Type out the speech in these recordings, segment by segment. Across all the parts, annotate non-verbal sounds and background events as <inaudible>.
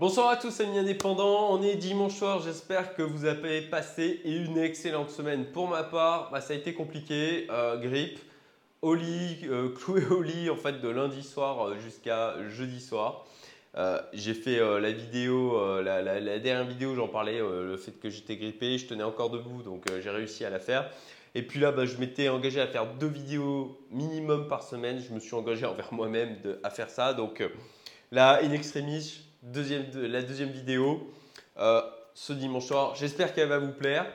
Bonsoir à tous amis indépendants, on est dimanche soir, j'espère que vous avez passé une excellente semaine. Pour ma part, bah, ça a été compliqué, euh, grippe, au euh, <laughs> cloué au lit en fait de lundi soir euh, jusqu'à jeudi soir. j'ai fait la vidéo, la, la, dernière vidéo j'en parlais, le fait que j'étais grippé, je tenais encore debout donc j'ai réussi à la faire. Et puis là, bah, je m'étais engagé à faire deux vidéos minimum par semaine. Je me suis engagé envers moi-même à faire ça. Donc là, in extremis, deuxième, la deuxième vidéo euh, ce dimanche soir. J'espère qu'elle va vous plaire.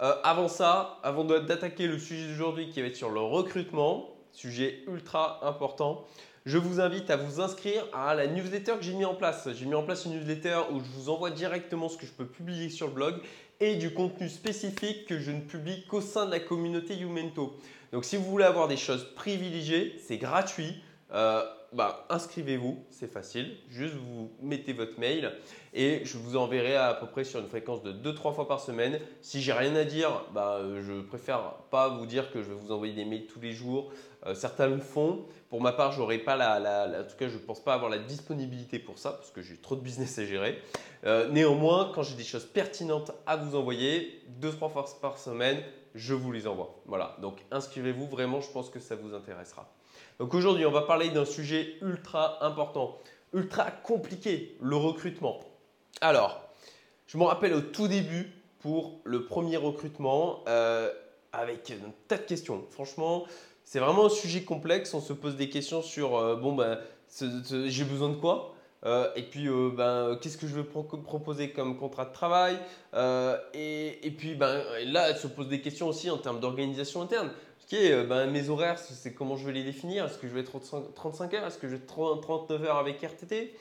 Euh, avant ça, avant d'attaquer le sujet d'aujourd'hui qui va être sur le recrutement, sujet ultra important, je vous invite à vous inscrire à la newsletter que j'ai mis en place. J'ai mis en place une newsletter où je vous envoie directement ce que je peux publier sur le blog et du contenu spécifique que je ne publie qu'au sein de la communauté Youmento. Donc si vous voulez avoir des choses privilégiées, c'est gratuit. Euh, bah, inscrivez-vous, c'est facile. Juste vous mettez votre mail et je vous enverrai à, peu près sur une fréquence de 2-3 fois par semaine. Si j'ai rien à dire, bah, je préfère pas vous dire que je vais vous envoyer des mails tous les jours. Euh, certains le font. Pour ma part, j'aurai pas la, en je ne pense pas avoir la disponibilité pour ça parce que j'ai trop de business à gérer. Euh, néanmoins, quand j'ai des choses pertinentes à vous envoyer, 2-3 fois par semaine, je vous les envoie. Voilà. Donc inscrivez-vous vraiment, je pense que ça vous intéressera. Donc aujourd'hui, on va parler d'un sujet ultra important, ultra compliqué, le recrutement. Alors, je me rappelle au tout début pour le premier recrutement euh, avec un tas de questions. Franchement, c'est vraiment un sujet complexe. On se pose des questions sur euh, bon ben j'ai besoin de quoi? Euh, et puis, ben, qu'est-ce que je veux proposer comme contrat de travail et, et, puis, ben, là, elle se pose des questions aussi en termes d'organisation interne. Euh, ben, mes horaires, c'est comment je vais les définir. Est-ce que je vais être 35 heures? Est-ce que je vais être 39 heures avec RTT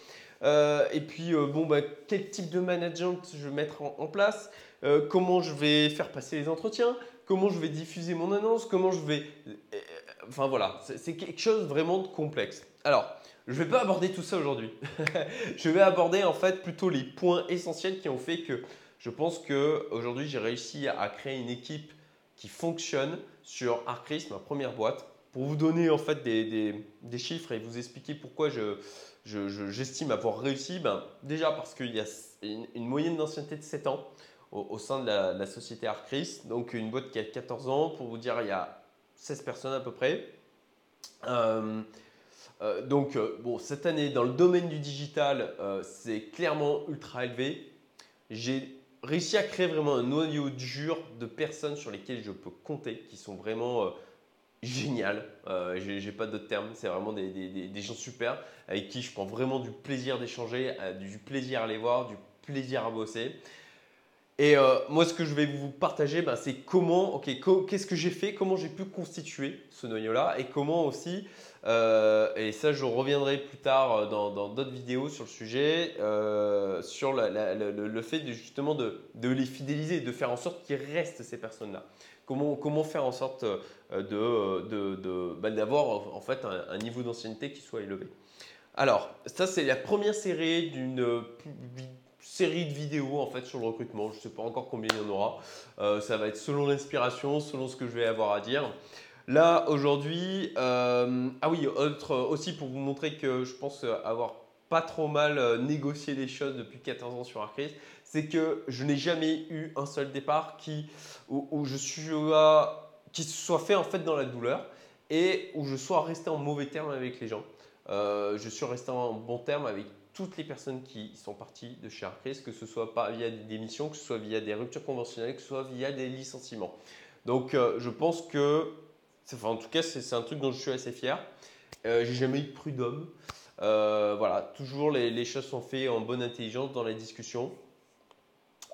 euh, Et puis, euh, bon, ben, quel type de management je vais mettre en, place? Comment je vais faire passer les entretiens? Comment je vais diffuser mon annonce? Comment je vais... Enfin voilà, c'est quelque chose vraiment de complexe. Alors, je ne vais pas aborder tout ça aujourd'hui. <laughs> je vais aborder en fait plutôt les points essentiels qui ont fait que je pense qu'aujourd'hui j'ai réussi à créer une équipe qui fonctionne sur Arcris, ma première boîte, pour vous donner en fait des, chiffres et vous expliquer pourquoi j'estime avoir réussi. Ben, déjà parce qu'il y a une, moyenne d'ancienneté de 7 ans au, sein de la, société Arcris, donc une boîte qui a 14 ans. Pour vous dire, il y a 16 personnes à peu près. Euh, euh, donc, euh, bon, cette année, dans le domaine du digital, c'est clairement ultra élevé. J'ai réussi à créer vraiment un noyau dur de personnes sur lesquelles je peux compter, qui sont vraiment euh, géniales. Euh, J'ai pas d'autres termes, c'est vraiment des, des, des, gens super avec qui je prends vraiment du plaisir d'échanger, euh, du plaisir à les voir, du plaisir à bosser. Et euh, moi, ce que je vais vous partager, ben, c'est comment, ok, qu'est-ce que j'ai fait, comment j'ai pu constituer ce noyau-là et comment aussi euh, et ça, je reviendrai plus tard euh, dans d'autres vidéos sur le sujet, sur le, fait de, justement de, les fidéliser, de faire en sorte qu'ils restent ces personnes-là. Comment, faire en sorte bah, d'avoir en fait un, niveau d'ancienneté qui soit élevé. Alors, ça c'est la première série d'une série de vidéos en fait sur le recrutement. Je ne sais pas encore combien il y en aura. ça va être selon l'inspiration, selon ce que je vais avoir à dire. Là, aujourd'hui, euh, ah oui, autre aussi pour vous montrer que je pense avoir pas trop mal euh, négocié les choses depuis 14 ans sur Arcris, c'est que je n'ai jamais eu un seul départ qui, où, je suis, qui soit fait en fait dans la douleur et où je sois resté en mauvais terme avec les gens. Euh, je suis resté en bon terme avec toutes les personnes qui sont parties de chez Arcris, que ce soit pas via des démissions, que ce soit via des ruptures conventionnelles, que ce soit via des licenciements. Donc, je pense que en tout cas, c'est un truc dont je suis assez fier. Euh, j'ai jamais eu de prud'homme. Euh, voilà, toujours les, choses sont faites en bonne intelligence dans la discussion.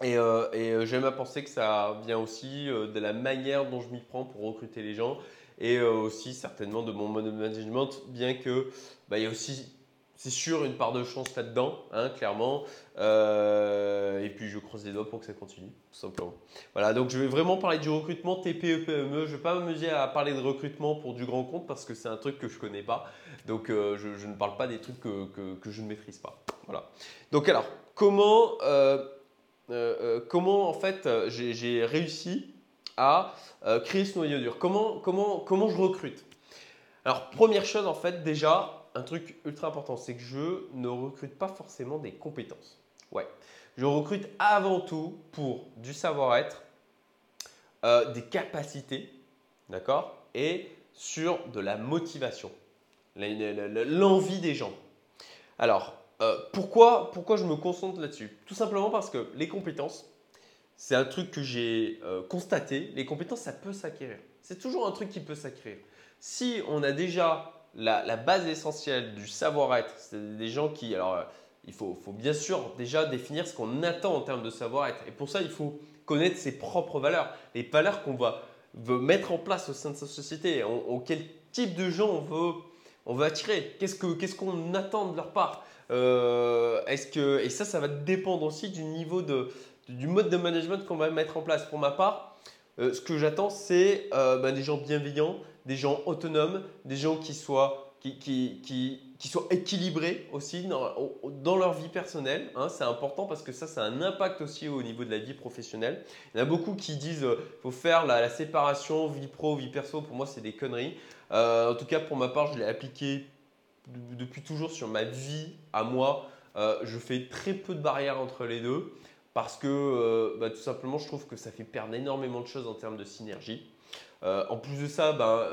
Et, euh, j'aime à penser que ça vient aussi de la manière dont je m'y prends pour recruter les gens et aussi certainement de mon management, bien que bah, il y a aussi c'est sûr une part de chance là-dedans, hein, clairement. Euh, et puis je croise les doigts pour que ça continue, tout simplement. Voilà, donc je vais vraiment parler du recrutement TPE PME. Je ne vais pas m'amuser à parler de recrutement pour du grand compte parce que c'est un truc que je ne connais pas. Donc euh, je, ne parle pas des trucs que, je ne maîtrise pas. Voilà. Donc alors, comment, euh, comment en fait j'ai réussi à créer ce noyau dur? Comment, comment, comment je recrute? Alors première chose en fait déjà, un truc ultra important, c'est que je ne recrute pas forcément des compétences. Ouais. Je recrute avant tout pour du savoir-être, euh, des capacités, d'accord Et sur de la motivation, l'envie des gens. Alors, euh, pourquoi, pourquoi je me concentre là-dessus? Tout simplement parce que les compétences, c'est un truc que j'ai euh, constaté. Les compétences, ça peut s'acquérir. C'est toujours un truc qui peut s'acquérir. Si on a déjà la, base essentielle du savoir-être, c'est des gens qui. Alors, il faut, faut, bien sûr déjà définir ce qu'on attend en termes de savoir-être. Et pour ça, il faut connaître ses propres valeurs, les valeurs qu'on va mettre en place au sein de sa société, quel type de gens on veut, on veut attirer, qu'est-ce qu'on ce attend de leur part. Euh, est-ce que, et ça, ça va dépendre aussi du niveau de, du mode de management qu'on va mettre en place. Pour ma part, euh, ce que j'attends, c'est euh, ben, des gens bienveillants, des gens autonomes, des gens qui soient, qui, qui, qui, soient équilibrés aussi dans, dans leur vie personnelle. Hein, c'est important parce que ça, ça a un impact aussi au niveau de la vie professionnelle. Il y en a beaucoup qui disent euh, faut faire la, séparation vie pro, vie perso. Pour moi, c'est des conneries. Euh, en tout cas, pour ma part, je l'ai appliqué depuis toujours sur ma vie à moi. Euh, je fais très peu de barrières entre les deux parce que bah, tout simplement, je trouve que ça fait perdre énormément de choses en termes de synergie. En plus de ça, ben,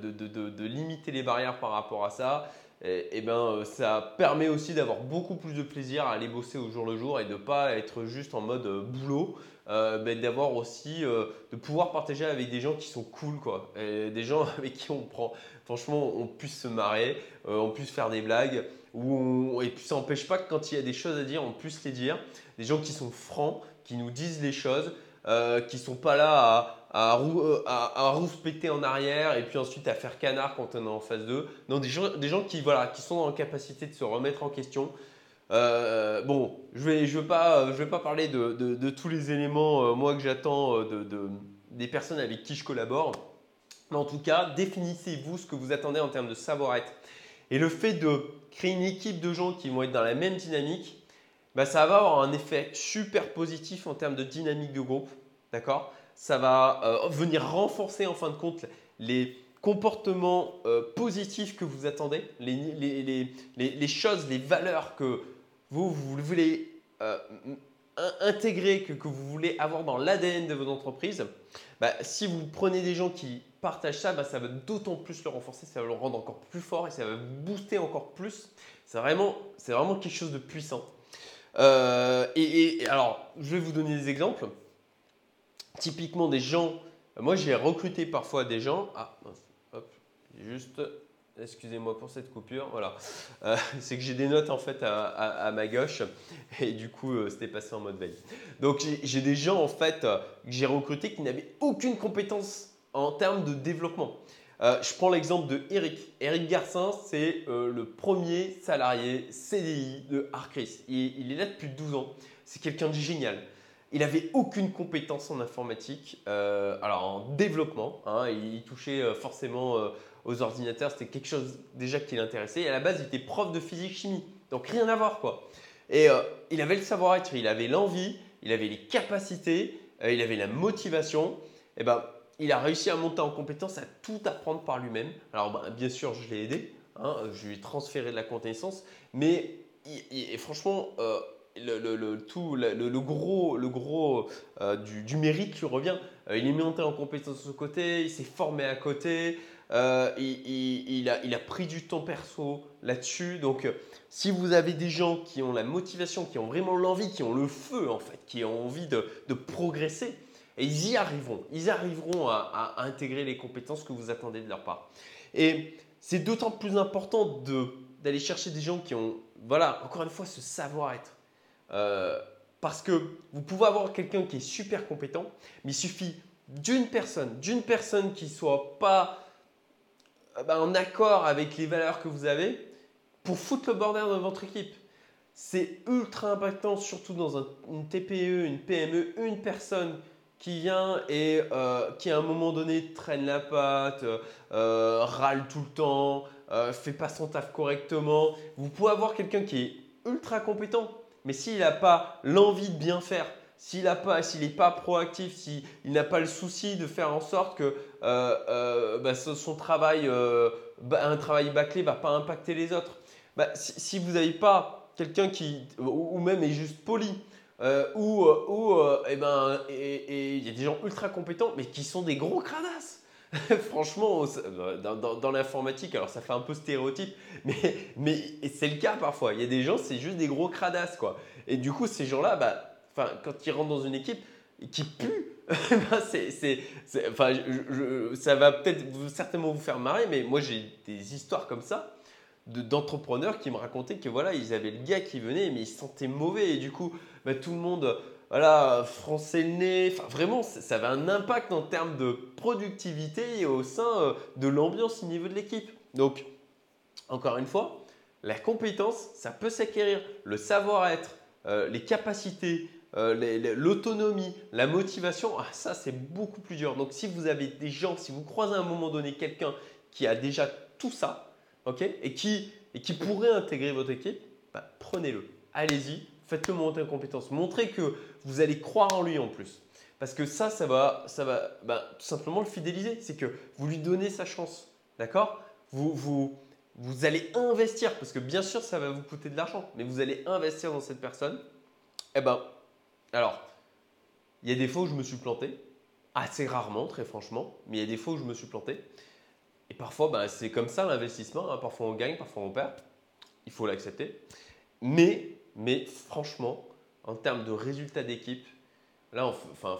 de, de, limiter les barrières par rapport à ça, et, ben, euh, ça permet aussi d'avoir beaucoup plus de plaisir à aller bosser au jour le jour et de ne pas être juste en mode euh, boulot, euh, mais d'avoir aussi, de pouvoir partager avec des gens qui sont cool, quoi. des gens <laughs> avec qui on prend, franchement, on puisse se marrer, on puisse faire des blagues, et puis ça n'empêche pas que quand il y a des choses à dire, on puisse les dire. Des gens qui sont francs, qui nous disent les choses, qui ne sont pas là à à, euh, à, rouspéter en arrière et puis ensuite à faire canard quand on est en phase 2. Non, des gens, des gens qui, voilà, qui sont en capacité de se remettre en question. Euh, bon, je ne vais, pas, vais pas parler de, tous les éléments, euh, moi, que j'attends de, des personnes avec qui je collabore. Mais en tout cas, définissez-vous ce que vous attendez en termes de savoir-être. Et le fait de créer une équipe de gens qui vont être dans la même dynamique, bah, ça va avoir un effet super positif en termes de dynamique de groupe. D'accord? Ça va euh, venir renforcer en fin de compte les comportements euh, positifs que vous attendez, les, choses, les valeurs que vous, voulez euh, intégrer, que, vous voulez avoir dans l'ADN de votre entreprise. Bah, si vous prenez des gens qui partagent ça, bah, ça va d'autant plus le renforcer, ça va le rendre encore plus fort et ça va booster encore plus. C'est vraiment, vraiment quelque chose de puissant. Et alors, je vais vous donner des exemples typiquement des gens, moi j'ai recruté parfois des gens, ah, hop, juste, excusez-moi pour cette coupure, voilà, euh, <laughs> c'est que j'ai des notes en fait à, ma gauche et du coup euh, c'était passé en mode veille. Donc j'ai des gens en fait euh, que j'ai recrutés qui n'avaient aucune compétence en termes de développement. Je prends l'exemple de Eric. Eric Garcin, c'est le premier salarié CDI de Arcris. Il, est là depuis 12 ans. C'est quelqu'un de génial. Il n'avait aucune compétence en informatique, euh, alors en développement. Hein, il touchait euh, forcément euh, aux ordinateurs, c'était quelque chose déjà qui l'intéressait. Et à la base, il était prof de physique-chimie, donc rien à voir quoi. Et il avait le savoir-être, il avait l'envie, il avait les capacités, il avait la motivation. Et ben, il a réussi à monter en compétence, à tout apprendre par lui-même. Alors ben, bien sûr, je l'ai aidé, hein, je lui ai transféré de la connaissance, mais franchement, le, tout, le, gros, le gros euh, du, mérite qui revient. Euh, il est monté en compétence de ce côté, il s'est formé à côté, euh, il, a, pris du temps perso là-dessus. Donc, si vous avez des gens qui ont la motivation, qui ont vraiment l'envie, qui ont le feu en fait, qui ont envie de, progresser, et ils y arriveront. Ils arriveront à, intégrer les compétences que vous attendez de leur part. Et c'est d'autant plus important d'aller chercher des gens qui ont, voilà, encore une fois, ce savoir-être euh, parce que vous pouvez avoir quelqu'un qui est super compétent, mais il suffit d'une personne, d'une personne qui soit pas euh, ben, en accord avec les valeurs que vous avez pour foutre le bordel dans votre équipe. C'est ultra impactant, surtout dans une TPE, une PME, une personne qui vient et euh, qui à un moment donné traîne la patte, râle tout le temps, fait pas son taf correctement. Vous pouvez avoir quelqu'un qui est ultra compétent, mais s'il n'a pas l'envie de bien faire, s'il n'est pas, proactif, s'il n'a pas le souci de faire en sorte que euh, euh, bah, son travail, euh, un travail bâclé ne va pas impacter les autres, bah, si, vous n'avez pas quelqu'un qui, ou même est juste poli, euh, ou, euh, euh, eh ben, et il y a des gens ultra compétents, mais qui sont des gros cradasses. <laughs> Franchement, dans, l'informatique, alors ça fait un peu stéréotype, mais, mais c'est le cas parfois. Il y a des gens, c'est juste des gros cradasses, quoi. Et du coup, ces gens-là, bah, quand ils rentrent dans une équipe qui pue, <laughs> bah, c'est, enfin, ça va peut-être certainement vous faire marrer, mais moi j'ai des histoires comme ça d'entrepreneurs qui me racontaient que voilà, ils avaient le gars qui venait, mais ils se sentaient mauvais et du coup, bah, tout le monde voilà, français. Enfin, vraiment, ça avait un impact en termes de productivité et au sein euh, de l'ambiance au niveau de l'équipe. Donc, encore une fois, la compétence, ça peut s'acquérir. Le savoir-être, euh, les capacités, euh, l'autonomie, la motivation, ah, ça c'est beaucoup plus dur. Donc, si vous avez des gens, si vous croisez à un moment donné quelqu'un qui a déjà tout ça, ok, et qui, et qui pourrait intégrer votre équipe, bah, prenez-le. Allez-y, faites-le monter en compétence. Montrez que vous allez croire en lui en plus. Parce que ça, ça va, ça va bah, tout simplement le fidéliser. C'est que vous lui donnez sa chance. D'accord? Vous, vous, vous allez investir, parce que bien sûr, ça va vous coûter de l'argent, mais vous allez investir dans cette personne. Eh ben, alors, il y a des fois où je me suis planté, assez rarement, très franchement, mais il y a des fois où je me suis planté. Et parfois, ben, c'est comme ça l'investissement. Hein. Parfois on gagne, parfois on perd. Il faut l'accepter. Mais mais franchement, en termes de résultats d'équipe, là, enfin,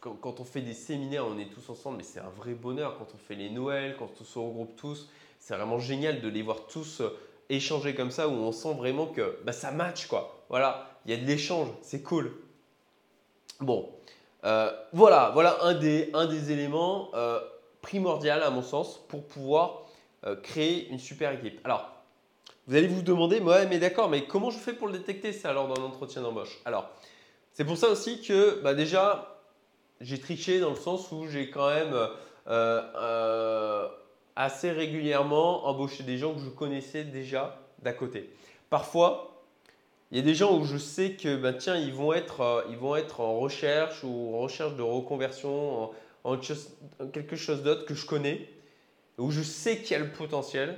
quand, on fait des séminaires, on est tous ensemble, mais c'est un vrai bonheur. Quand on fait les Noëls, quand on se regroupe tous, c'est vraiment génial de les voir tous euh, échanger comme ça, où on sent vraiment que bah, ça match, quoi. Voilà, il y a de l'échange, c'est cool. Bon, euh, voilà, voilà un des, un des éléments euh, primordiaux à mon sens pour pouvoir créer une super équipe. Alors, vous allez vous demander, ouais, mais d'accord, mais comment je fais pour le détecter ça alors dans l'entretien d'embauche? Alors, c'est pour ça aussi que bah, déjà, j'ai triché dans le sens où j'ai quand même euh, euh, assez régulièrement embauché des gens que je connaissais déjà d'à côté. Parfois, il y a des gens où je sais que bah, tiens, ils vont, être, euh, ils vont être en recherche ou en recherche de reconversion, quelque chose d'autre que je connais, où je sais qu'il y a le potentiel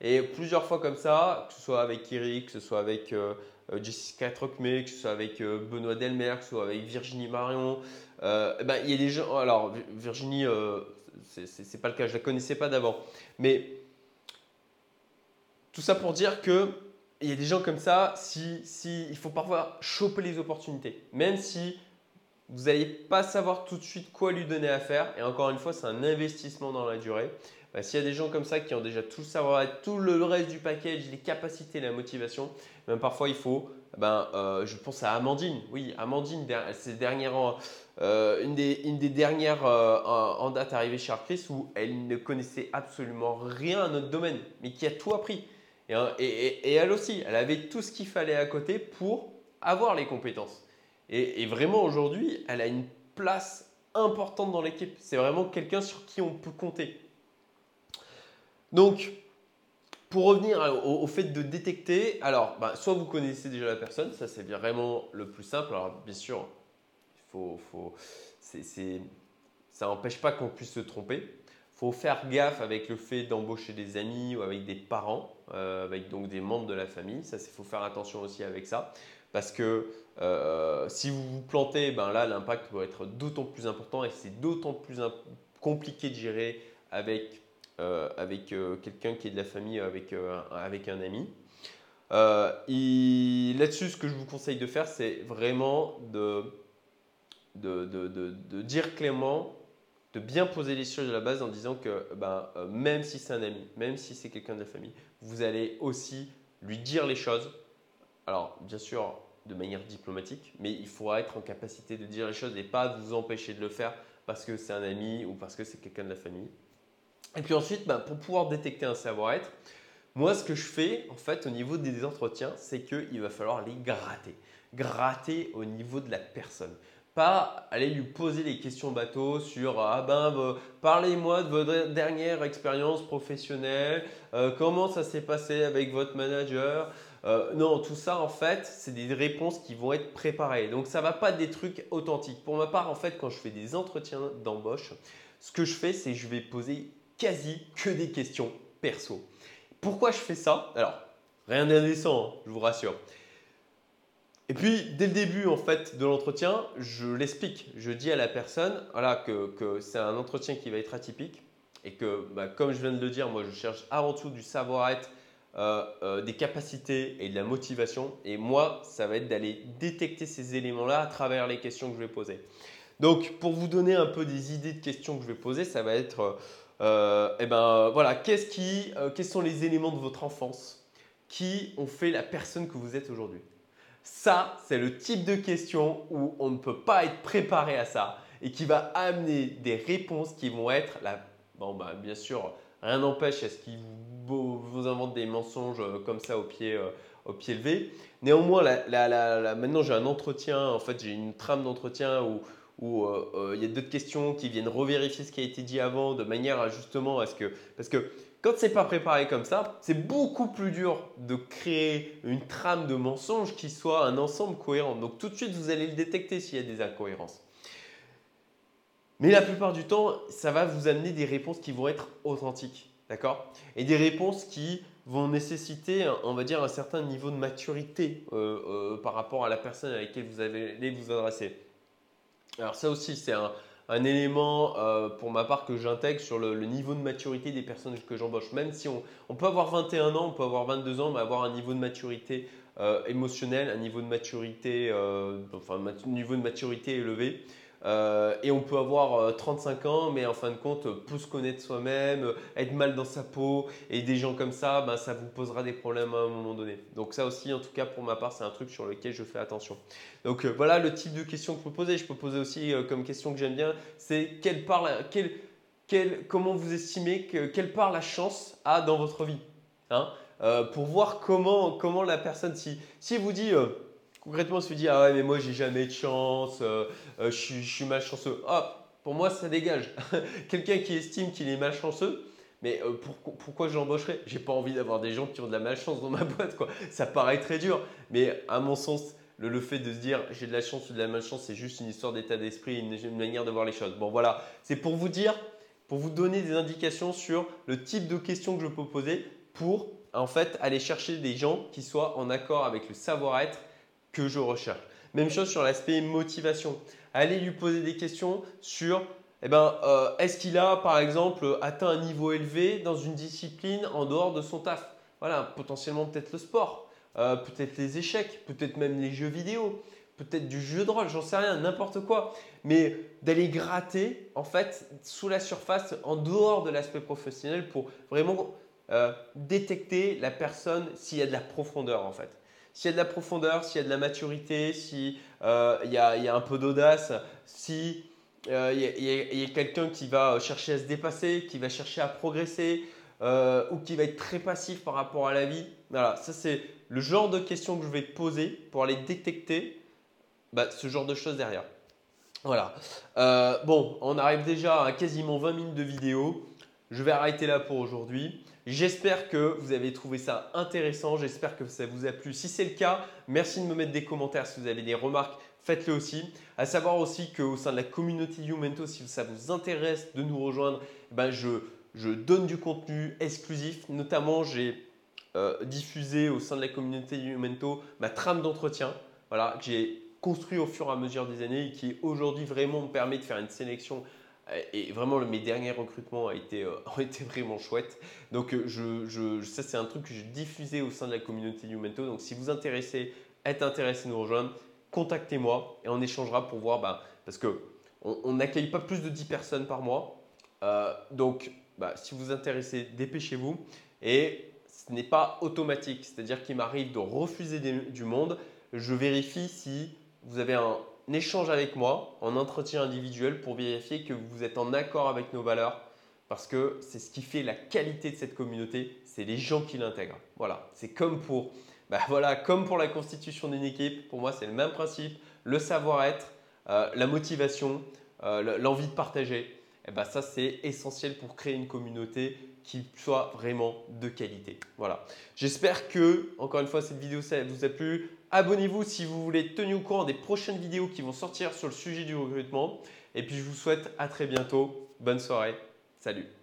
et plusieurs fois comme ça, que ce soit avec Eric, que ce soit avec euh, euh, Jessica Trocmé, que ce soit avec euh, Benoît Delmer, que ce soit avec Virginie Marion, ben, il y a des gens. Alors, Virginie, ce n'est pas le cas, je ne la connaissais pas d'avant. Mais tout ça pour dire que il y a des gens comme ça, si, si, il faut parfois choper les opportunités. Même si vous n'allez pas savoir tout de suite quoi lui donner à faire. Et encore une fois, c'est un investissement dans la durée. Bah, s'il y a des gens comme ça qui ont déjà tout le savoir tout le reste du package, les capacités, la motivation, même parfois il faut, ben, euh, je pense à Amandine. Oui, Amandine, euh, une, des, une, des, dernières euh, en date arrivée chez Arcris où elle ne connaissait absolument rien à notre domaine, mais qui a tout appris. Et, et elle aussi, elle avait tout ce qu'il fallait à côté pour avoir les compétences. Et, vraiment aujourd'hui, elle a une place importante dans l'équipe. C'est vraiment quelqu'un sur qui on peut compter. Donc, pour revenir au, fait de détecter, alors, bah, soit vous connaissez déjà la personne, ça c'est vraiment le plus simple. Alors, bien sûr, ça n'empêche pas qu'on puisse se tromper. Faut faire gaffe avec le fait d'embaucher des amis ou avec des parents, euh, avec donc des membres de la famille. Ça, il faut faire attention aussi avec ça. Parce que euh, si vous vous plantez, ben là, l'impact va être d'autant plus important et c'est d'autant plus compliqué de gérer avec euh, avec quelqu'un qui est de la famille, avec, avec un ami. Là-dessus, ce que je vous conseille de faire, c'est vraiment de, de, de, dire clairement, de bien poser les choses à la base en disant que ben, même si c'est un ami, même si c'est quelqu'un de la famille, vous allez aussi lui dire les choses. Alors, bien sûr, de manière diplomatique, mais il faudra être en capacité de dire les choses et pas vous empêcher de le faire parce que c'est un ami ou parce que c'est quelqu'un de la famille. Et puis ensuite, bah, pour pouvoir détecter un savoir-être, moi, ce que je fais en fait au niveau des entretiens, c'est qu'il va falloir les gratter. Gratter au niveau de la personne. Pas aller lui poser des questions bateau sur Ah ben, parlez-moi de votre dernière expérience professionnelle, euh, comment ça s'est passé avec votre manager. Euh, non, tout ça en fait, c'est des réponses qui vont être préparées. Donc ça va pas être des trucs authentiques. Pour ma part, en fait, quand je fais des entretiens d'embauche, ce que je fais, c'est je vais poser quasi que des questions perso. Pourquoi je fais ça? Alors, rien d'indécent, hein, je vous rassure. Et puis, dès le début en fait de l'entretien, je l'explique. Je dis à la personne voilà, que, c'est un entretien qui va être atypique et que, bah, comme je viens de le dire, moi je cherche avant tout du savoir-être, euh, euh, des capacités et de la motivation. Et moi, ça va être d'aller détecter ces éléments-là à travers les questions que je vais poser. Donc, pour vous donner un peu des idées de questions que je vais poser, ça va être, euh, eh ben voilà, qu'est-ce qui, quels sont les éléments de votre enfance qui ont fait la personne que vous êtes aujourd'hui? Ça, c'est le type de question où on ne peut pas être préparé à ça et qui va amener des réponses qui vont être bah, bien sûr, rien n'empêche à ce qu'ils vous, vous inventent des mensonges euh, comme ça au pied, euh, au pied levé? Néanmoins, maintenant j'ai un entretien, en fait j'ai une trame d'entretien où, où euh, il y a d'autres questions qui viennent revérifier ce qui a été dit avant de manière à justement à ce que... Parce que quand c'est pas préparé comme ça, c'est beaucoup plus dur de créer une trame de mensonges qui soit un ensemble cohérent. Donc tout de suite, vous allez le détecter s'il y a des incohérences. Mais la plupart du temps, ça va vous amener des réponses qui vont être authentiques. D'accord? Et des réponses qui vont nécessiter, on va dire, un certain niveau de maturité euh, euh, par rapport à la personne à laquelle vous allez vous adresser. Alors ça aussi, c'est un, un élément euh, pour ma part que j'intègre sur le, niveau de maturité des personnes que j'embauche. Même si on, peut avoir 21 ans, on peut avoir 22 ans, mais avoir un niveau de maturité euh, émotionnelle, un niveau de maturité, euh, enfin, un niveau de maturité élevé, euh, et on peut avoir 35 euh, ans, mais en fin de compte, pour se connaître soi-même, euh, être mal dans sa peau, et des gens comme ça, ben, ça vous posera des problèmes à un moment donné. Donc ça aussi, en tout cas pour ma part, c'est un truc sur lequel je fais attention. Donc voilà le type de questions que je peux poser. Je peux poser aussi comme question que j'aime bien, c'est quelle part, comment vous estimez que, quelle part la chance a dans votre vie hein? Pour voir comment, comment la personne, si, si vous dit concrètement, on se dit Ah ouais, mais moi, j'ai jamais de chance, euh, euh, je, suis, malchanceux. Ah, pour moi, ça dégage. <laughs> Quelqu'un qui estime qu'il est malchanceux, mais euh, pourquoi je l'embaucherais? J'ai pas envie d'avoir des gens qui ont de la malchance dans ma <laughs> boîte. Quoi. Ça paraît très dur, mais à mon sens, le, fait de se dire j'ai de la chance ou de la malchance, c'est juste une histoire d'état d'esprit, une, une, manière de voir les choses. Bon, voilà, c'est pour vous dire, pour vous donner des indications sur le type de questions que je peux poser pour en fait aller chercher des gens qui soient en accord avec le savoir-être que je recherche. Même chose sur l'aspect motivation. Allez lui poser des questions sur eh ben, euh, est-ce qu'il a par exemple atteint un niveau élevé dans une discipline en dehors de son taf? Voilà, potentiellement peut-être le sport, euh, peut-être les échecs, peut-être même les jeux vidéo, peut-être du jeu de rôle, j'en sais rien, n'importe quoi. Mais d'aller gratter en fait sous la surface en dehors de l'aspect professionnel pour vraiment euh, détecter la personne s'il y a de la profondeur en fait. S'il y a de la profondeur, s'il y a de la maturité, s'il euh, y, a, un peu d'audace, si euh, y a, quelqu'un qui va chercher à se dépasser, qui va chercher à progresser, euh, ou qui va être très passif par rapport à la vie. Voilà, ça c'est le genre de questions que je vais poser pour aller détecter bah, ce genre de choses derrière. Voilà. bon, on arrive déjà à quasiment 20 minutes de vidéo. Je vais arrêter là pour aujourd'hui. J'espère que vous avez trouvé ça intéressant. J'espère que ça vous a plu. Si c'est le cas, merci de me mettre des commentaires. Si vous avez des remarques, faites-le aussi. À savoir aussi qu'au sein de la communauté Youmento, si ça vous intéresse de nous rejoindre, eh ben je, je donne du contenu exclusif. Notamment, j'ai euh, diffusé au sein de la communauté Youmento ma trame d'entretien voilà, que j'ai construit au fur et à mesure des années et qui aujourd'hui vraiment me permet de faire une sélection et vraiment, mes derniers recrutements ont été, euh, <laughs> ont été vraiment chouettes. Donc, euh, je, ça, c'est un truc que j'ai diffusé au sein de la communauté Youmento. Donc, si vous intéressez, êtes intéressé à nous rejoindre, contactez-moi et on échangera pour voir. Bah, parce que on n'accueille pas plus de 10 personnes par mois. Euh, donc, bah, si vous vous intéressez, dépêchez-vous. Et ce n'est pas automatique. C'est-à-dire qu'il m'arrive de refuser du monde. Je vérifie si vous avez un, échange avec moi en entretien individuel pour vérifier que vous êtes en accord avec nos valeurs parce que c'est ce qui fait la qualité de cette communauté, c'est les gens qui l'intègrent. Voilà, c'est comme pour, bah voilà, comme pour la constitution d'une équipe, pour moi c'est le même principe, le savoir-être, euh, la motivation, euh, l'envie de partager. Et eh ben ça c'est essentiel pour créer une communauté qui soit vraiment de qualité. Voilà. J'espère que, encore une fois, cette vidéo vous a plu. Abonnez-vous si vous voulez tenu au courant des prochaines vidéos qui vont sortir sur le sujet du recrutement. Et puis je vous souhaite à très bientôt. Bonne soirée. Salut